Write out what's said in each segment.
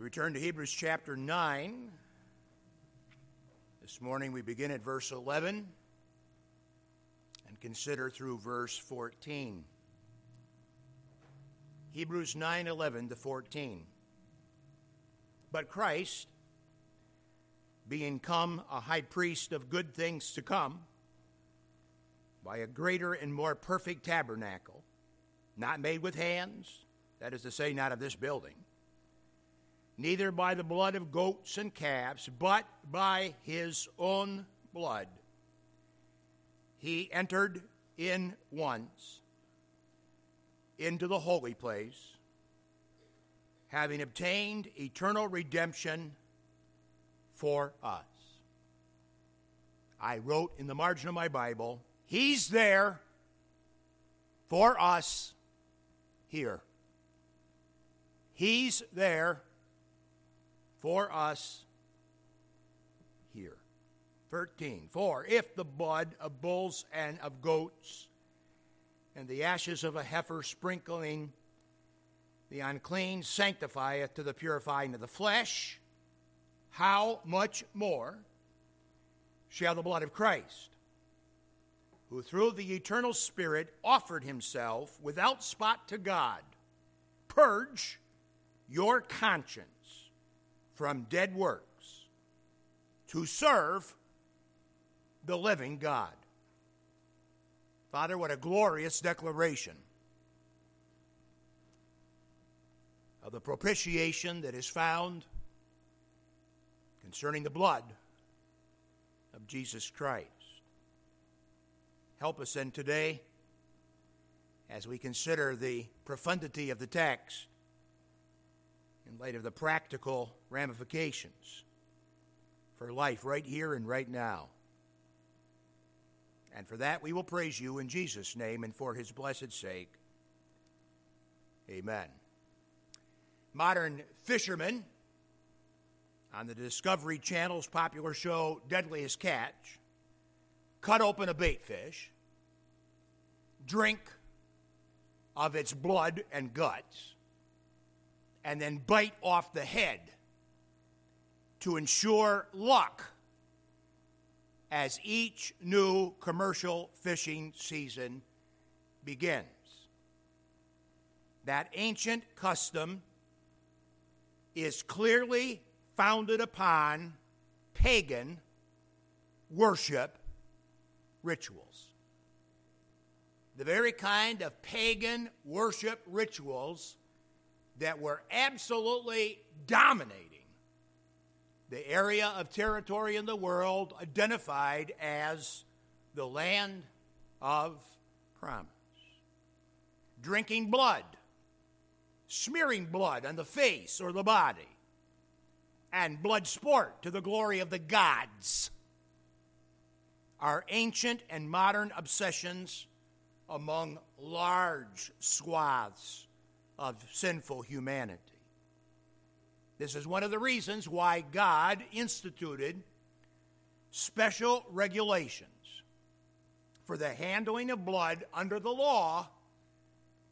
return to Hebrews chapter 9. This morning we begin at verse 11 and consider through verse 14. Hebrews 9 11 to 14. But Christ, being come a high priest of good things to come, by a greater and more perfect tabernacle, not made with hands, that is to say, not of this building neither by the blood of goats and calves, but by his own blood. He entered in once into the holy place, having obtained eternal redemption for us. I wrote in the margin of my Bible, He's there for us here. He's there for us here. 13. For if the blood of bulls and of goats and the ashes of a heifer sprinkling the unclean sanctifieth to the purifying of the flesh, how much more shall the blood of Christ, who through the eternal Spirit offered himself without spot to God, purge your conscience from dead works to serve the living God. Father, what a glorious declaration of the propitiation that is found concerning the blood of Jesus Christ. Help us then today as we consider the profundity of the text in light of the practical ramifications for life right here and right now. And for that we will praise you in Jesus' name and for his blessed sake. Amen. Modern fishermen on the Discovery Channel's popular show Deadliest Catch cut open a bait fish, drink of its blood and guts, and then bite off the head to ensure luck as each new commercial fishing season begins. That ancient custom is clearly founded upon pagan worship rituals. The very kind of pagan worship rituals that were absolutely dominating the area of territory in the world identified as the land of promise. Drinking blood, smearing blood on the face or the body, and blood sport to the glory of the gods are ancient and modern obsessions among large swaths of sinful humanity. This is one of the reasons why God instituted special regulations for the handling of blood under the law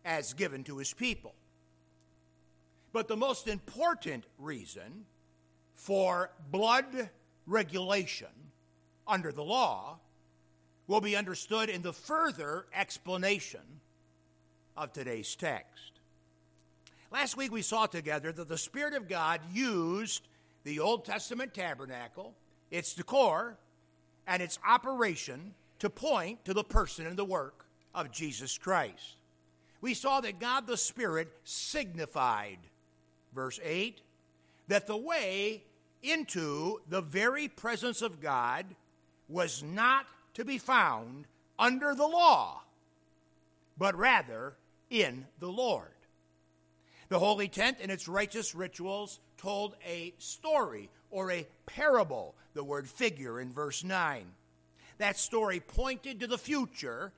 as given to his people. But the most important reason for blood regulation under the law will be understood in the further explanation of today's text. Last week we saw together that the Spirit of God used the Old Testament tabernacle, its decor, and its operation to point to the person and the work of Jesus Christ. We saw that God the Spirit signified, verse 8, that the way into the very presence of God was not to be found under the law, but rather in the Lord. The holy tent and its righteous rituals told a story or a parable, the word figure in verse 9. That story pointed to the future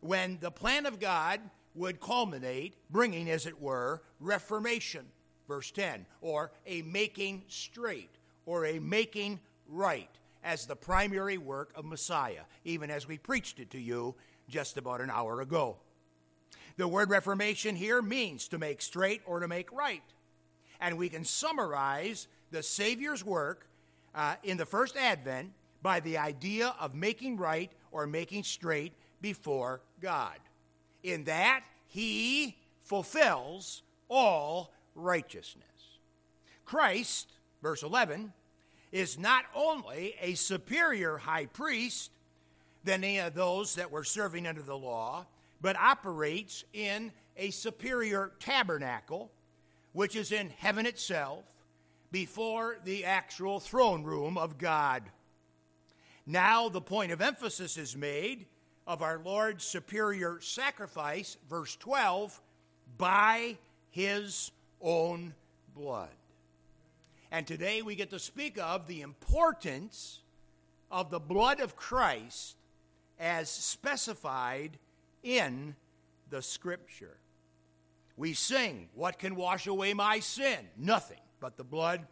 when the plan of God would culminate, bringing, as it were, reformation, verse 10, or a making straight, or a making right, as the primary work of Messiah, even as we preached it to you just about an hour ago. The word reformation here means to make straight or to make right. and we can summarize the Savior's work uh, in the first advent by the idea of making right or making straight before God. In that, he fulfills all righteousness. Christ, verse 11, is not only a superior high priest than any of those that were serving under the law, but operates in a superior tabernacle, which is in heaven itself, before the actual throne room of God. Now, the point of emphasis is made of our Lord's superior sacrifice, verse 12, by his own blood. And today we get to speak of the importance of the blood of Christ as specified in the Scripture. We sing, What can wash away my sin? Nothing but the blood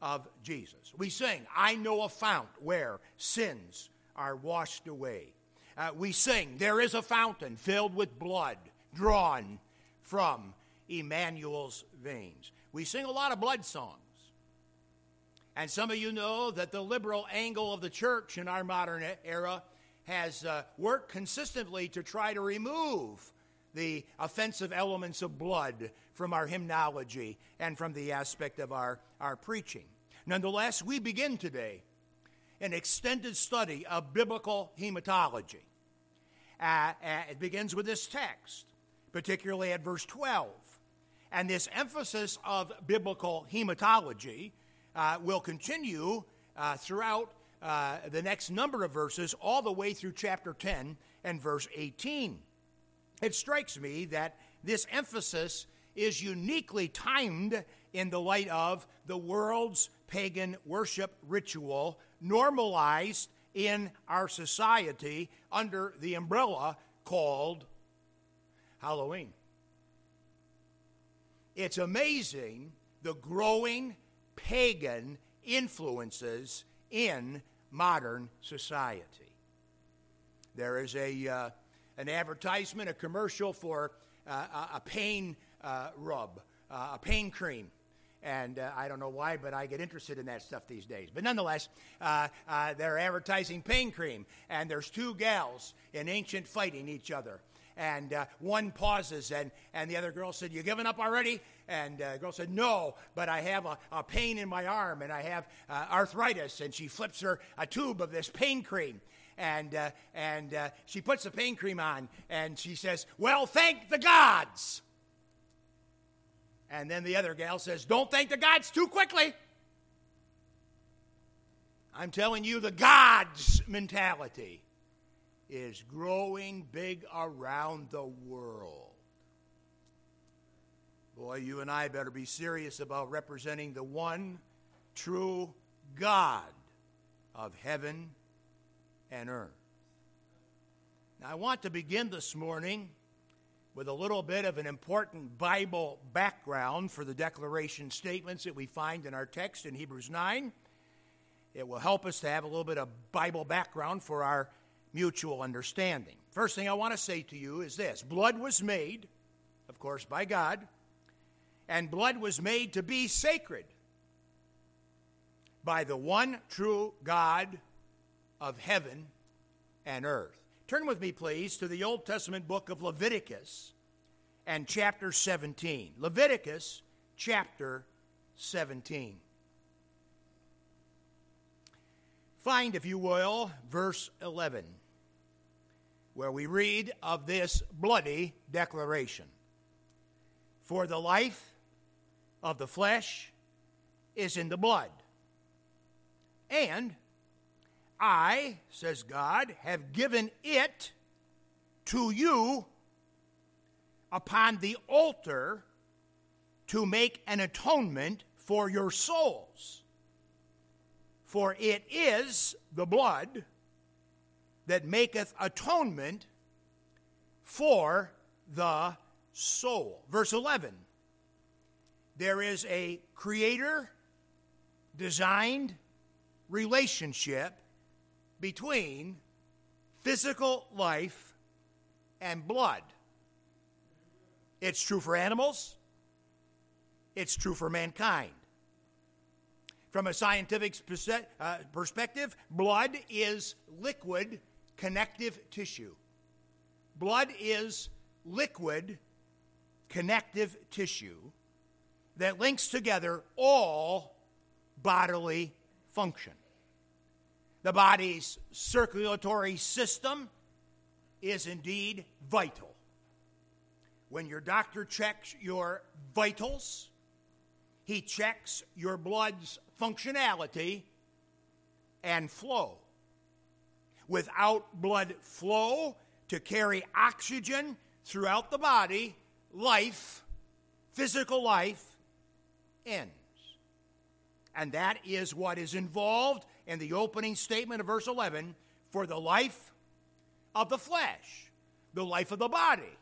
of Jesus. We sing, I know a fount where sins are washed away. Uh, we sing, There is a fountain filled with blood drawn from Emmanuel's veins. We sing a lot of blood songs. And some of you know that the liberal angle of the church in our modern era has uh, worked consistently to try to remove the offensive elements of blood from our hymnology and from the aspect of our, our preaching. Nonetheless, we begin today an extended study of biblical hematology. Uh, uh, it begins with this text, particularly at verse 12. And this emphasis of biblical hematology uh, will continue uh, throughout uh, the next number of verses, all the way through chapter 10 and verse 18. It strikes me that this emphasis is uniquely timed in the light of the world's pagan worship ritual normalized in our society under the umbrella called Halloween. It's amazing the growing pagan influences in modern society. There is a, uh, an advertisement, a commercial for uh, a pain uh, rub, uh, a pain cream. And uh, I don't know why, but I get interested in that stuff these days. But nonetheless, uh, they're advertising pain cream, and there's two gals in ancient fighting each other and uh, one pauses, and, and the other girl said, You giving up already? And uh, the girl said, No, but I have a, a pain in my arm, and I have uh, arthritis. And she flips her a tube of this pain cream. And, uh, and uh, she puts the pain cream on, and she says, Well, thank the gods. And then the other gal says, Don't thank the gods too quickly. I'm telling you, the gods mentality is growing big around the world. Boy, you and I better be serious about representing the one true God of heaven and earth. Now, I want to begin this morning with a little bit of an important Bible background for the declaration statements that we find in our text in Hebrews 9. It will help us to have a little bit of Bible background for our mutual understanding. First thing I want to say to you is this blood was made, of course, by God, and blood was made to be sacred by the one true God of heaven and earth. Turn with me, please, to the Old Testament book of Leviticus and chapter 17. Leviticus chapter 17. Find, if you will, verse 11, where we read of this bloody declaration. For the life of the flesh is in the blood. And I, says God, have given it to you upon the altar to make an atonement for your souls. For it is the blood that maketh atonement for the soul. Verse 11 there is a creator designed relationship between physical life and blood. It's true for animals, it's true for mankind. From a scientific uh, perspective, blood is liquid connective tissue. Blood is liquid connective tissue that links together all bodily function. The body's circulatory system is indeed vital. When your doctor checks your vitals, he checks your blood's functionality and flow. Without blood flow to carry oxygen throughout the body, life, physical life, ends. And that is what is involved in the opening statement of verse 11 for the life of the flesh, the life of the body,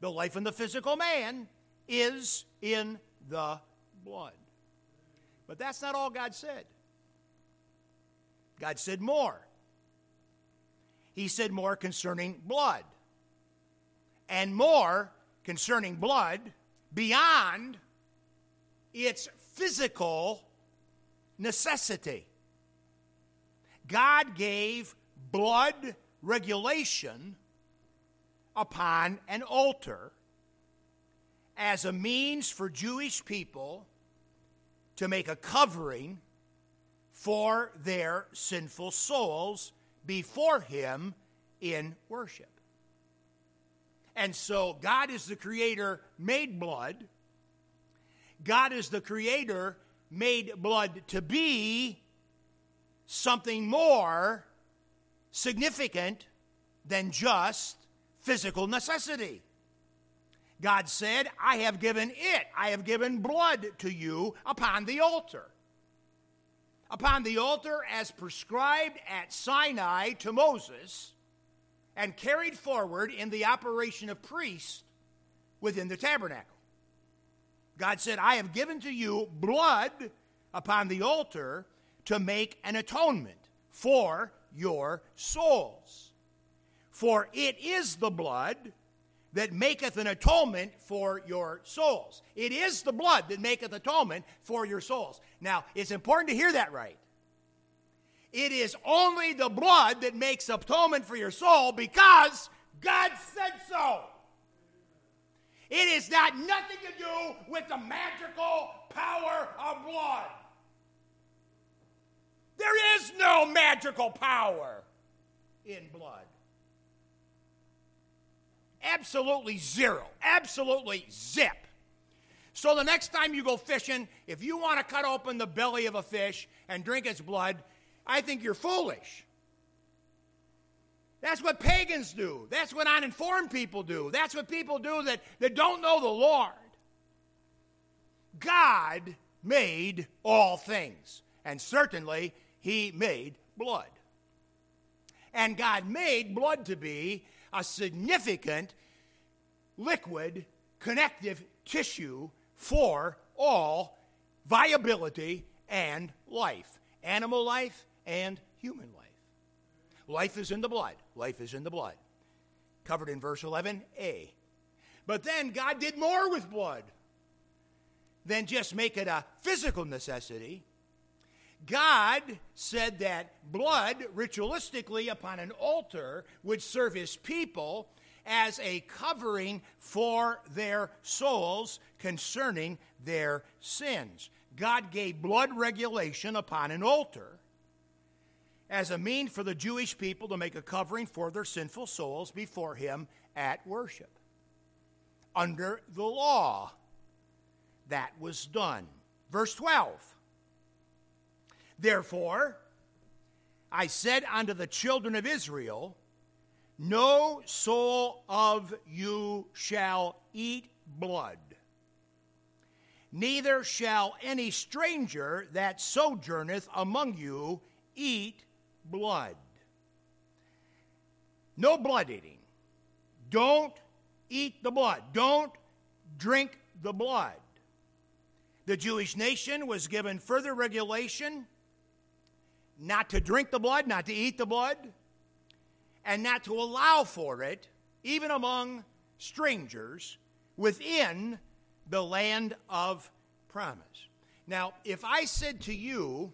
the life in the physical man is in the blood. But that's not all God said. God said more. He said more concerning blood, and more concerning blood beyond its physical necessity. God gave blood regulation upon an altar as a means for Jewish people to make a covering for their sinful souls before Him in worship. And so God is the creator, made blood. God is the creator, made blood to be something more significant than just physical necessity. God said, I have given it, I have given blood to you upon the altar. Upon the altar, as prescribed at Sinai to Moses, and carried forward in the operation of priests within the tabernacle. God said, I have given to you blood upon the altar to make an atonement for your souls. For it is the blood that maketh an atonement for your souls. It is the blood that maketh atonement for your souls. Now, it's important to hear that right. It is only the blood that makes atonement for your soul because God said so. It is not nothing to do with the magical power of blood. There is no magical power in blood. Absolutely zero. Absolutely zip. So the next time you go fishing, if you want to cut open the belly of a fish and drink its blood, I think you're foolish. That's what pagans do. That's what uninformed people do. That's what people do that, that don't know the Lord. God made all things, and certainly he made blood. And God made blood to be a significant liquid connective tissue for all viability and life animal life and human life. Life is in the blood. Life is in the blood. Covered in verse 11a. But then God did more with blood than just make it a physical necessity. God said that blood, ritualistically upon an altar, would serve his people as a covering for their souls concerning their sins. God gave blood regulation upon an altar as a mean for the Jewish people to make a covering for their sinful souls before him at worship. Under the law, that was done. Verse 12 Therefore, I said unto the children of Israel, No soul of you shall eat blood, neither shall any stranger that sojourneth among you eat blood. No blood eating. Don't eat the blood. Don't drink the blood. The Jewish nation was given further regulation not to drink the blood, not to eat the blood, and not to allow for it, even among strangers, within the land of promise. Now, if I said to you,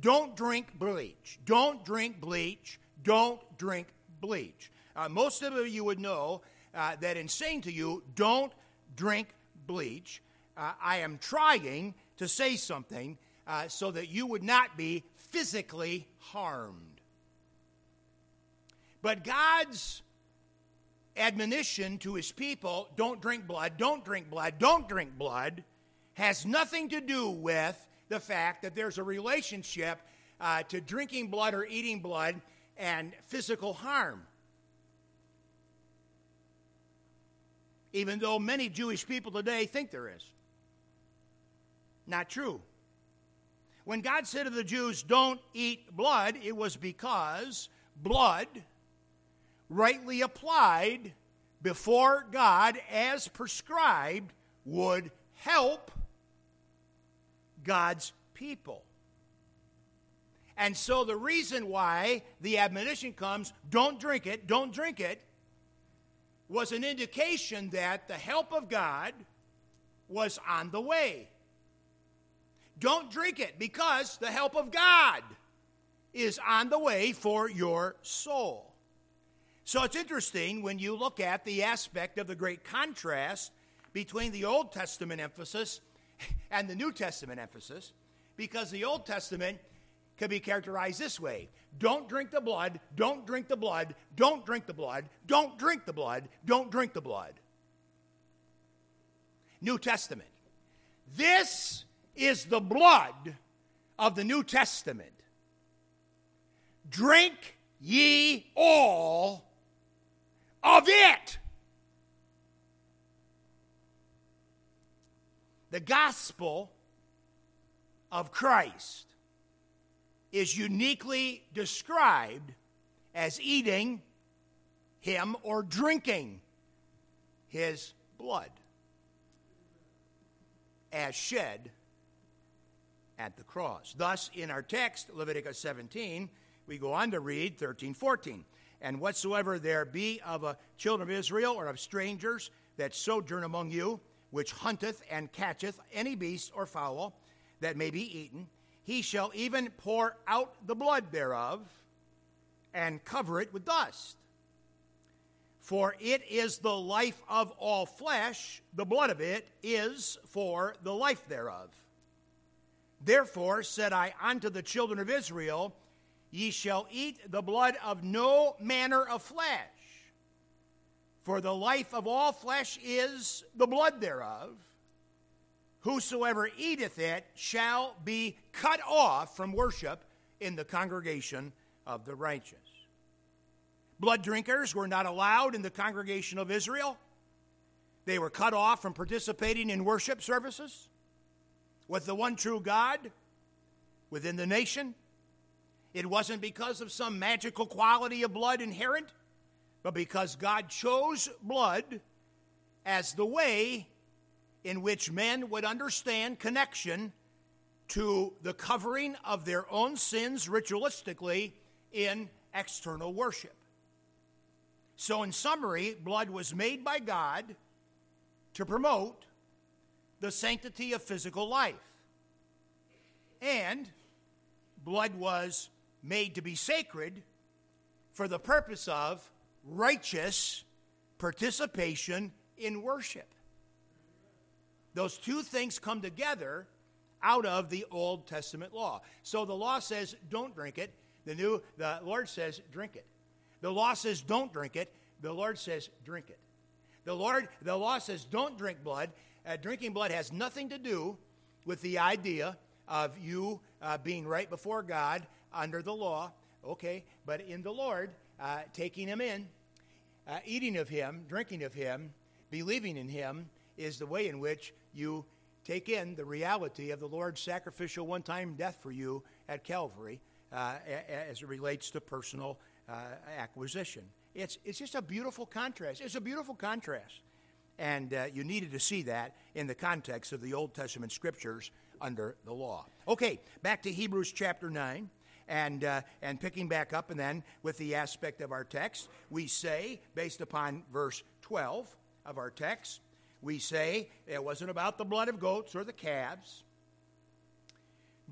don't drink bleach, don't drink bleach, don't drink bleach, uh, most of you would know uh, that in saying to you, don't drink bleach, uh, I am trying to say something uh, so that you would not be physically harmed. But God's admonition to his people don't drink blood, don't drink blood, don't drink blood has nothing to do with the fact that there's a relationship uh, to drinking blood or eating blood and physical harm. Even though many Jewish people today think there is. Not true. When God said to the Jews, don't eat blood, it was because blood rightly applied before God as prescribed, would help God's people. And so the reason why the admonition comes, don't drink it, don't drink it, was an indication that the help of God was on the way. Don't drink it because the help of God is on the way for your soul. So it's interesting when you look at the aspect of the great contrast between the Old Testament emphasis and the New Testament emphasis, because the Old Testament can be characterized this way don't drink the blood, don't drink the blood, don't drink the blood, don't drink the blood, don't drink the blood. New Testament. This is the blood of the New Testament. Drink ye all of it. The gospel of Christ is uniquely described as eating him or drinking his blood as shed at the cross. Thus, in our text, Leviticus 17, we go on to read 13, 14 and whatsoever there be of a children of Israel or of strangers that sojourn among you, which hunteth and catcheth any beast or fowl that may be eaten, he shall even pour out the blood thereof and cover it with dust. For it is the life of all flesh, the blood of it is for the life thereof. Therefore said I unto the children of Israel, Ye shall eat the blood of no manner of flesh. For the life of all flesh is the blood thereof. Whosoever eateth it shall be cut off from worship in the congregation of the righteous. Blood drinkers were not allowed in the congregation of Israel. They were cut off from participating in worship services with the one true God within the nation. It wasn't because of some magical quality of blood inherent, but because God chose blood as the way in which men would understand connection to the covering of their own sins ritualistically in external worship. So, in summary, blood was made by God to promote the sanctity of physical life. And blood was made to be sacred for the purpose of righteous participation in worship. Those two things come together out of the Old Testament law. So the law says don't drink it. The new the Lord says drink it. The law says don't drink it. The Lord says drink it. The Lord the law says don't drink blood. Uh, drinking blood has nothing to do with the idea of you uh, being right before God under the law, okay, but in the Lord, uh, taking Him in, uh, eating of Him, drinking of Him, believing in Him is the way in which you take in the reality of the Lord's sacrificial one time death for you at Calvary uh, as it relates to personal uh, acquisition. It's, it's just a beautiful contrast. It's a beautiful contrast. And uh, you needed to see that in the context of the Old Testament scriptures under the law. Okay, back to Hebrews chapter 9 and, uh, and picking back up, and then with the aspect of our text, we say, based upon verse 12 of our text, we say it wasn't about the blood of goats or the calves,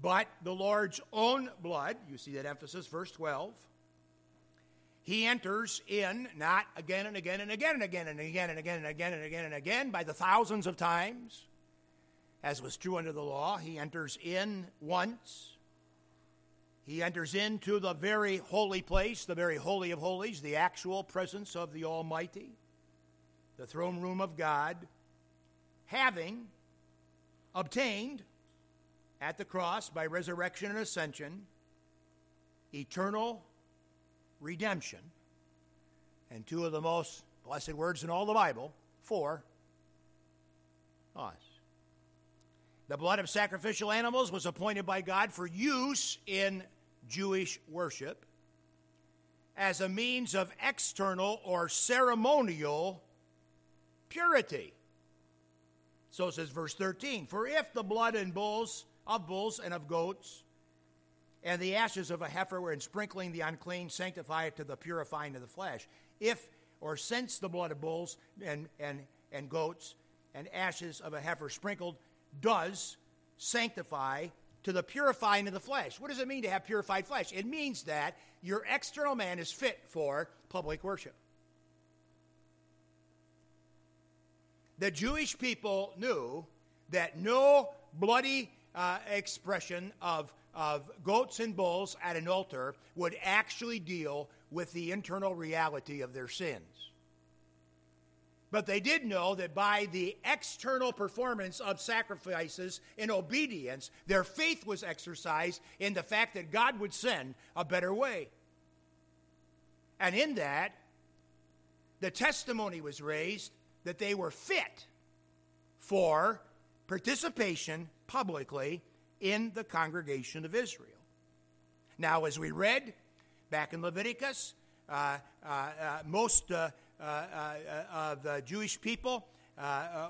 but the Lord's own blood. You see that emphasis, verse 12. He enters in not again and again and again and again and again and again and again and again and again by the thousands of times, as was true under the law. He enters in once. He enters into the very holy place, the very holy of holies, the actual presence of the Almighty, the throne room of God having obtained at the cross by resurrection and ascension eternal redemption. And two of the most blessed words in all the Bible for us. The blood of sacrificial animals was appointed by God for use in Jewish worship as a means of external or ceremonial purity. So says verse 13 For if the blood and bulls of bulls and of goats and the ashes of a heifer were in sprinkling the unclean sanctify it to the purifying of the flesh. If or since the blood of bulls and, and, and goats and ashes of a heifer sprinkled does sanctify to the purifying of the flesh. What does it mean to have purified flesh? It means that your external man is fit for public worship. the Jewish people knew that no bloody uh, expression of, of goats and bulls at an altar would actually deal with the internal reality of their sins. But they did know that by the external performance of sacrifices in obedience, their faith was exercised in the fact that God would send a better way. And in that, the testimony was raised that they were fit for participation publicly in the congregation of Israel. Now, as we read back in Leviticus, uh, uh, uh, most uh, Uh, uh, uh, of the Jewish people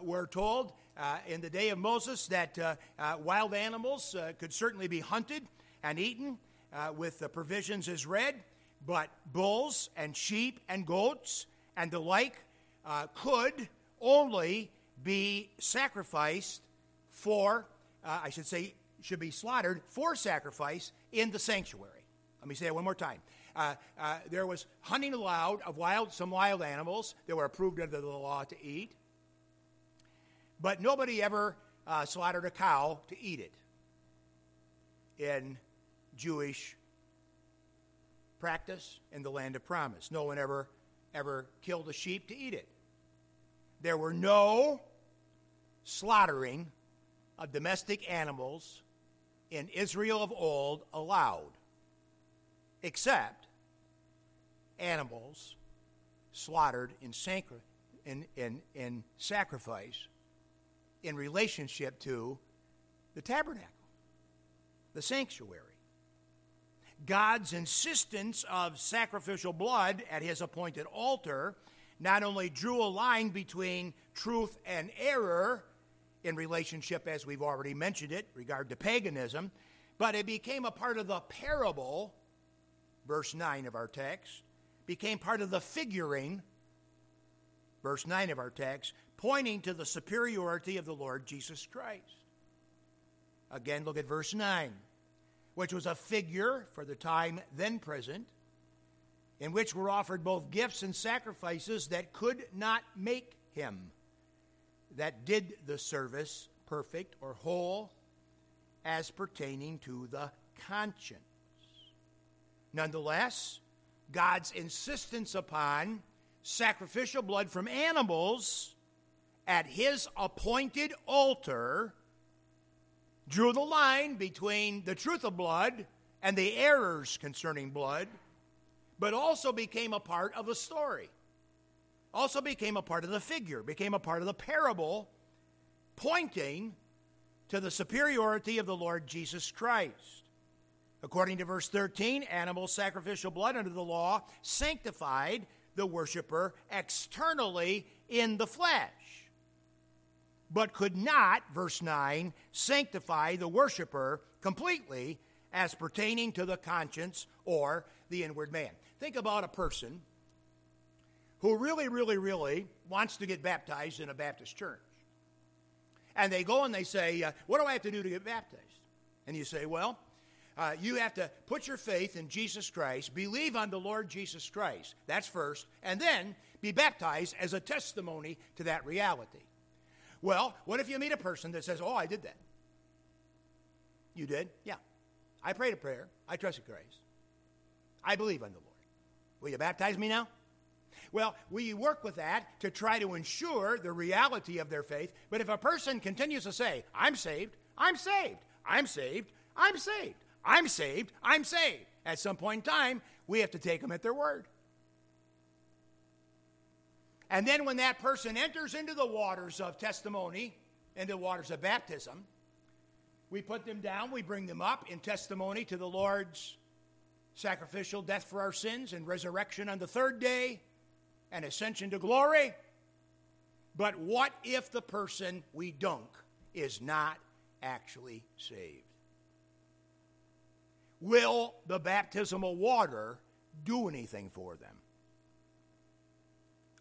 were told in the day of Moses that wild animals could certainly be hunted and eaten with the provisions as read, but bulls and sheep and goats and the like uh, could only be sacrificed for, uh, I should say, should be slaughtered for sacrifice in the sanctuary. Let me say it one more time. Uh, uh, there was hunting allowed of wild, some wild animals that were approved under the law to eat, but nobody ever uh, slaughtered a cow to eat it in Jewish practice in the land of promise. No one ever ever killed a sheep to eat it. There were no slaughtering of domestic animals in Israel of old allowed, except animals slaughtered in, in, in, in sacrifice in relationship to the tabernacle, the sanctuary. God's insistence of sacrificial blood at his appointed altar not only drew a line between truth and error in relationship, as we've already mentioned it, regard to paganism, but it became a part of the parable, verse 9 of our text, became part of the figuring, verse 9 of our text, pointing to the superiority of the Lord Jesus Christ. Again, look at verse 9, which was a figure for the time then present in which were offered both gifts and sacrifices that could not make him that did the service perfect or whole as pertaining to the conscience. Nonetheless, God's insistence upon sacrificial blood from animals at his appointed altar drew the line between the truth of blood and the errors concerning blood but also became a part of the story. Also became a part of the figure, became a part of the parable, pointing to the superiority of the Lord Jesus Christ. According to verse 13, animal sacrificial blood under the law sanctified the worshiper externally in the flesh, but could not, verse 9, sanctify the worshiper completely as pertaining to the conscience or the inward man. Think about a person who really, really, really wants to get baptized in a Baptist church. And they go and they say, uh, What do I have to do to get baptized? And you say, Well, uh, you have to put your faith in Jesus Christ, believe on the Lord Jesus Christ. That's first. And then be baptized as a testimony to that reality. Well, what if you meet a person that says, Oh, I did that? You did? Yeah. I prayed a prayer. I trusted Christ. I believe on the Lord. Will you baptize me now? Well, we work with that to try to ensure the reality of their faith. But if a person continues to say, I'm saved, I'm saved, I'm saved, I'm saved, I'm saved, I'm saved, at some point in time, we have to take them at their word. And then when that person enters into the waters of testimony, into the waters of baptism, we put them down, we bring them up in testimony to the Lord's sacrificial death for our sins and resurrection on the third day and ascension to glory. But what if the person we dunk is not actually saved? Will the baptismal water do anything for them?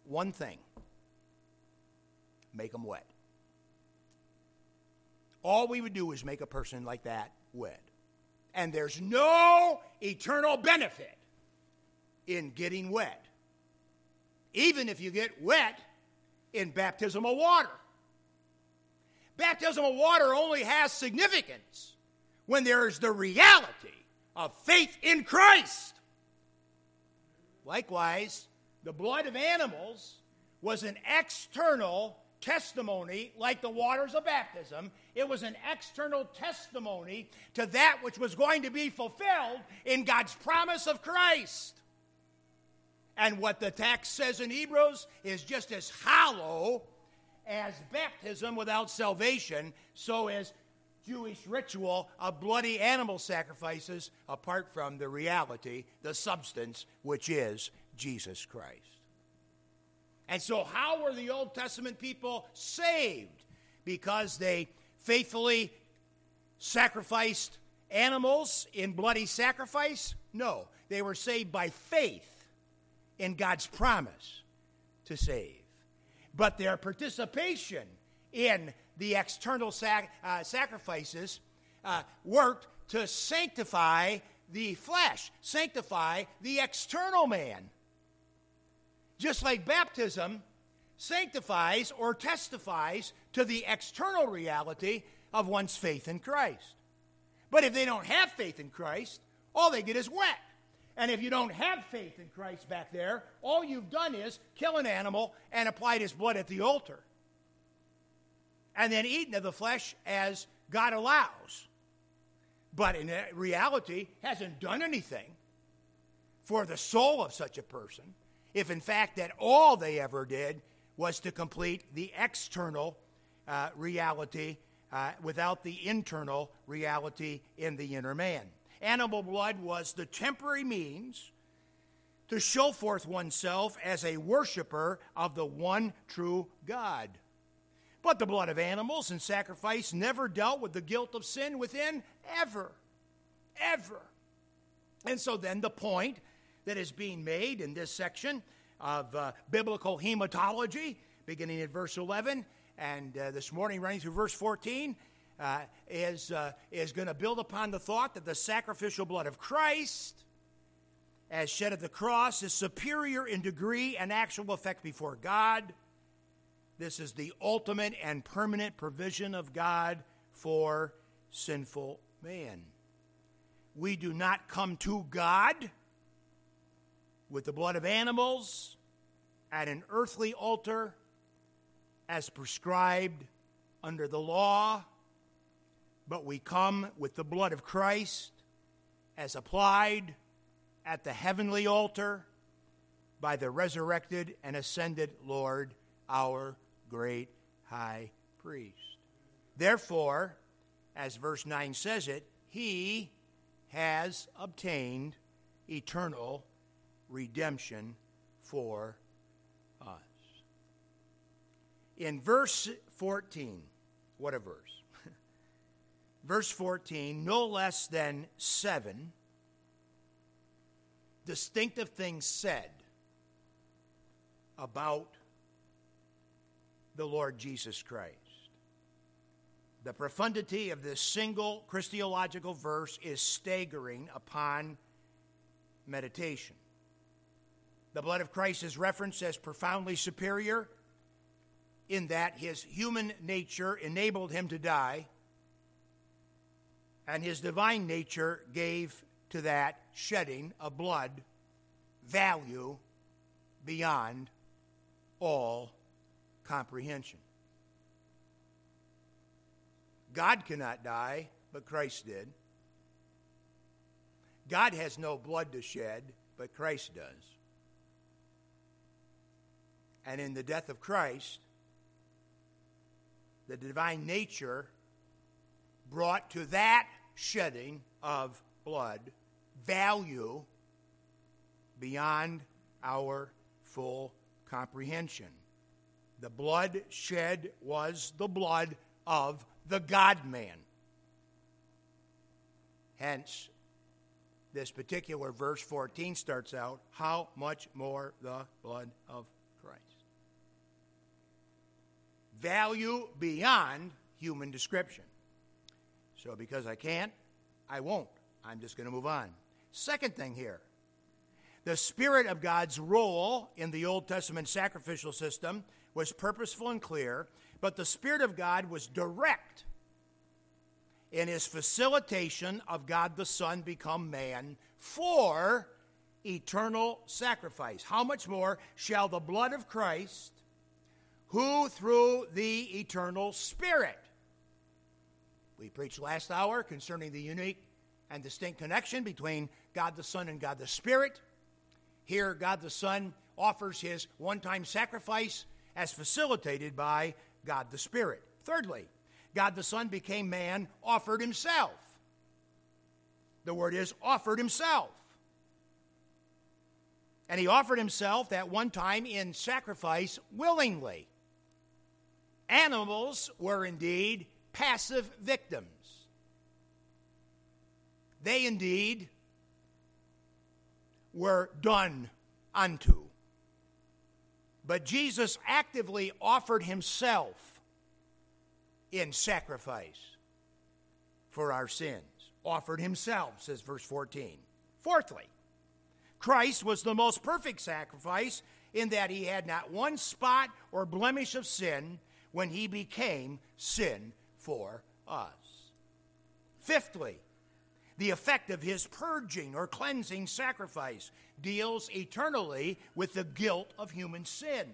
One thing make them wet. All we would do is make a person like that wet. And there's no eternal benefit in getting wet, even if you get wet in baptismal water. Baptismal water only has significance when there is the reality of faith in Christ. Likewise, the blood of animals was an external testimony like the waters of baptism. It was an external testimony to that which was going to be fulfilled in God's promise of Christ. And what the text says in Hebrews is just as hollow as baptism without salvation, so is Jewish ritual of bloody animal sacrifices apart from the reality, the substance, which is Jesus Christ. And so, how were the Old Testament people saved? Because they faithfully sacrificed animals in bloody sacrifice? No. They were saved by faith in God's promise to save. But their participation in the external sac- uh, sacrifices uh, worked to sanctify the flesh, sanctify the external man. Just like baptism sanctifies or testifies to the external reality of one's faith in Christ. But if they don't have faith in Christ, all they get is wet. And if you don't have faith in Christ back there, all you've done is kill an animal and applied his blood at the altar and then eaten of the flesh as God allows. But in reality, hasn't done anything for the soul of such a person, if in fact that all they ever did was to complete the external uh, reality uh, without the internal reality in the inner man. Animal blood was the temporary means to show forth oneself as a worshiper of the one true God. But the blood of animals and sacrifice never dealt with the guilt of sin within, ever. Ever. And so then the point that is being made in this section of uh, biblical hematology, beginning at verse 11, and uh, this morning running through verse 14, uh, is, uh, is going to build upon the thought that the sacrificial blood of Christ, as shed at the cross, is superior in degree and actual effect before God this is the ultimate and permanent provision of God for sinful man. We do not come to God with the blood of animals at an earthly altar as prescribed under the law, but we come with the blood of Christ as applied at the heavenly altar by the resurrected and ascended Lord our great high priest. Therefore, as verse 9 says it, he has obtained eternal redemption for us. In verse 14, what a verse. verse 14, no less than seven distinctive things said about the Lord Jesus Christ. The profundity of this single Christological verse is staggering upon meditation. The blood of Christ is referenced as profoundly superior in that his human nature enabled him to die, and his divine nature gave to that shedding of blood value beyond all comprehension. God cannot die, but Christ did. God has no blood to shed, but Christ does. And in the death of Christ, the divine nature brought to that shedding of blood value beyond our full comprehension. The blood shed was the blood of the God man. Hence, this particular verse 14 starts out, How much more the blood of Christ? Value beyond human description. So, because I can't, I won't. I'm just going to move on. Second thing here the Spirit of God's role in the Old Testament sacrificial system was purposeful and clear, but the Spirit of God was direct in his facilitation of God the Son become man for eternal sacrifice. How much more shall the blood of Christ, who through the eternal Spirit, we preached last hour concerning the unique and distinct connection between God the Son and God the Spirit. Here, God the Son offers his one time sacrifice as facilitated by God the Spirit. Thirdly, God the Son became man, offered himself. The word is offered himself. And he offered himself at one time in sacrifice willingly. Animals were indeed passive victims. They indeed were done unto. But Jesus actively offered himself in sacrifice for our sins. Offered himself, says verse 14. Fourthly, Christ was the most perfect sacrifice in that he had not one spot or blemish of sin when he became sin for us. Fifthly, the effect of his purging or cleansing sacrifice deals eternally with the guilt of human sin.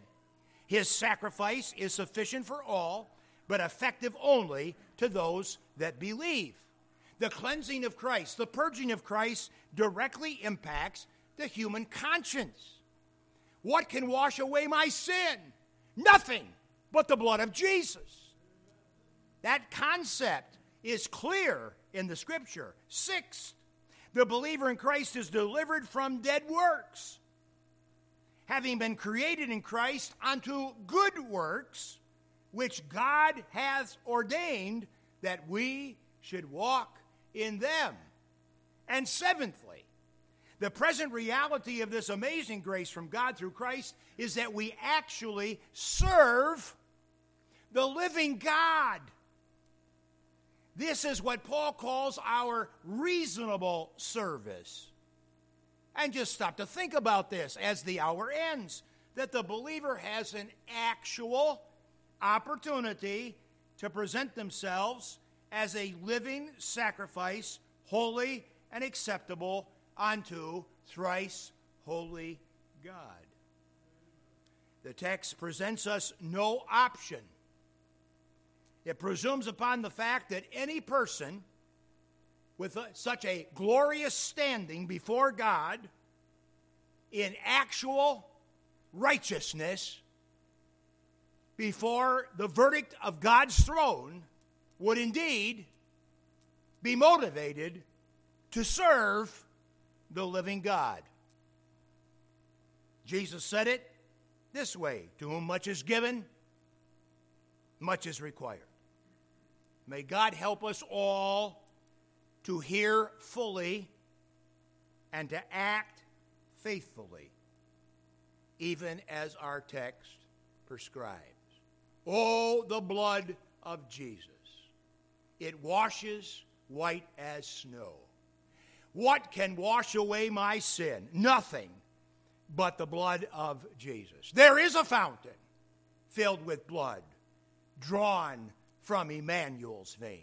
His sacrifice is sufficient for all, but effective only to those that believe. The cleansing of Christ, the purging of Christ, directly impacts the human conscience. What can wash away my sin? Nothing but the blood of Jesus. That concept is clear in the scripture. Sixth, the believer in Christ is delivered from dead works. Having been created in Christ unto good works, which God hath ordained that we should walk in them. And seventhly, the present reality of this amazing grace from God through Christ is that we actually serve the living God. This is what Paul calls our reasonable service. And just stop to think about this as the hour ends that the believer has an actual opportunity to present themselves as a living sacrifice, holy and acceptable unto thrice holy God. The text presents us no option it presumes upon the fact that any person with a, such a glorious standing before God in actual righteousness before the verdict of God's throne would indeed be motivated to serve the living God. Jesus said it this way To whom much is given, much is required. May God help us all to hear fully and to act faithfully, even as our text prescribes. Oh, the blood of Jesus. it washes white as snow. What can wash away my sin? Nothing but the blood of Jesus. There is a fountain filled with blood drawn from Emmanuel's veins.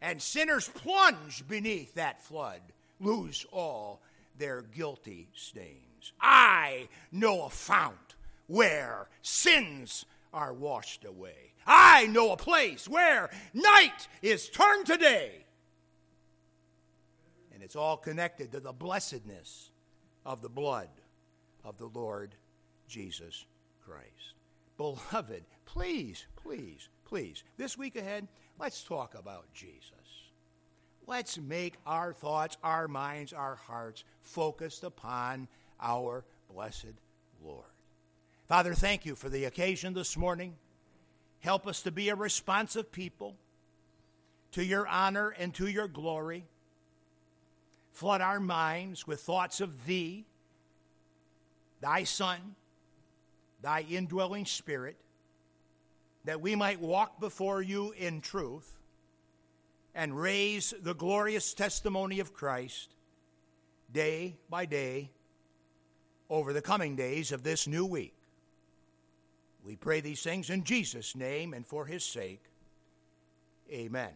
And sinners plunge beneath that flood, lose all their guilty stains. I know a fount where sins are washed away. I know a place where night is turned to day. And it's all connected to the blessedness of the blood of the Lord Jesus Christ. Beloved, please, please, please, this week ahead, let's talk about Jesus. Let's make our thoughts, our minds, our hearts focused upon our blessed Lord. Father, thank you for the occasion this morning. Help us to be a responsive people to your honor and to your glory. Flood our minds with thoughts of Thee, Thy Son, Thy indwelling Spirit, that we might walk before you in truth and raise the glorious testimony of Christ day by day over the coming days of this new week. We pray these things in Jesus' name and for his sake. Amen.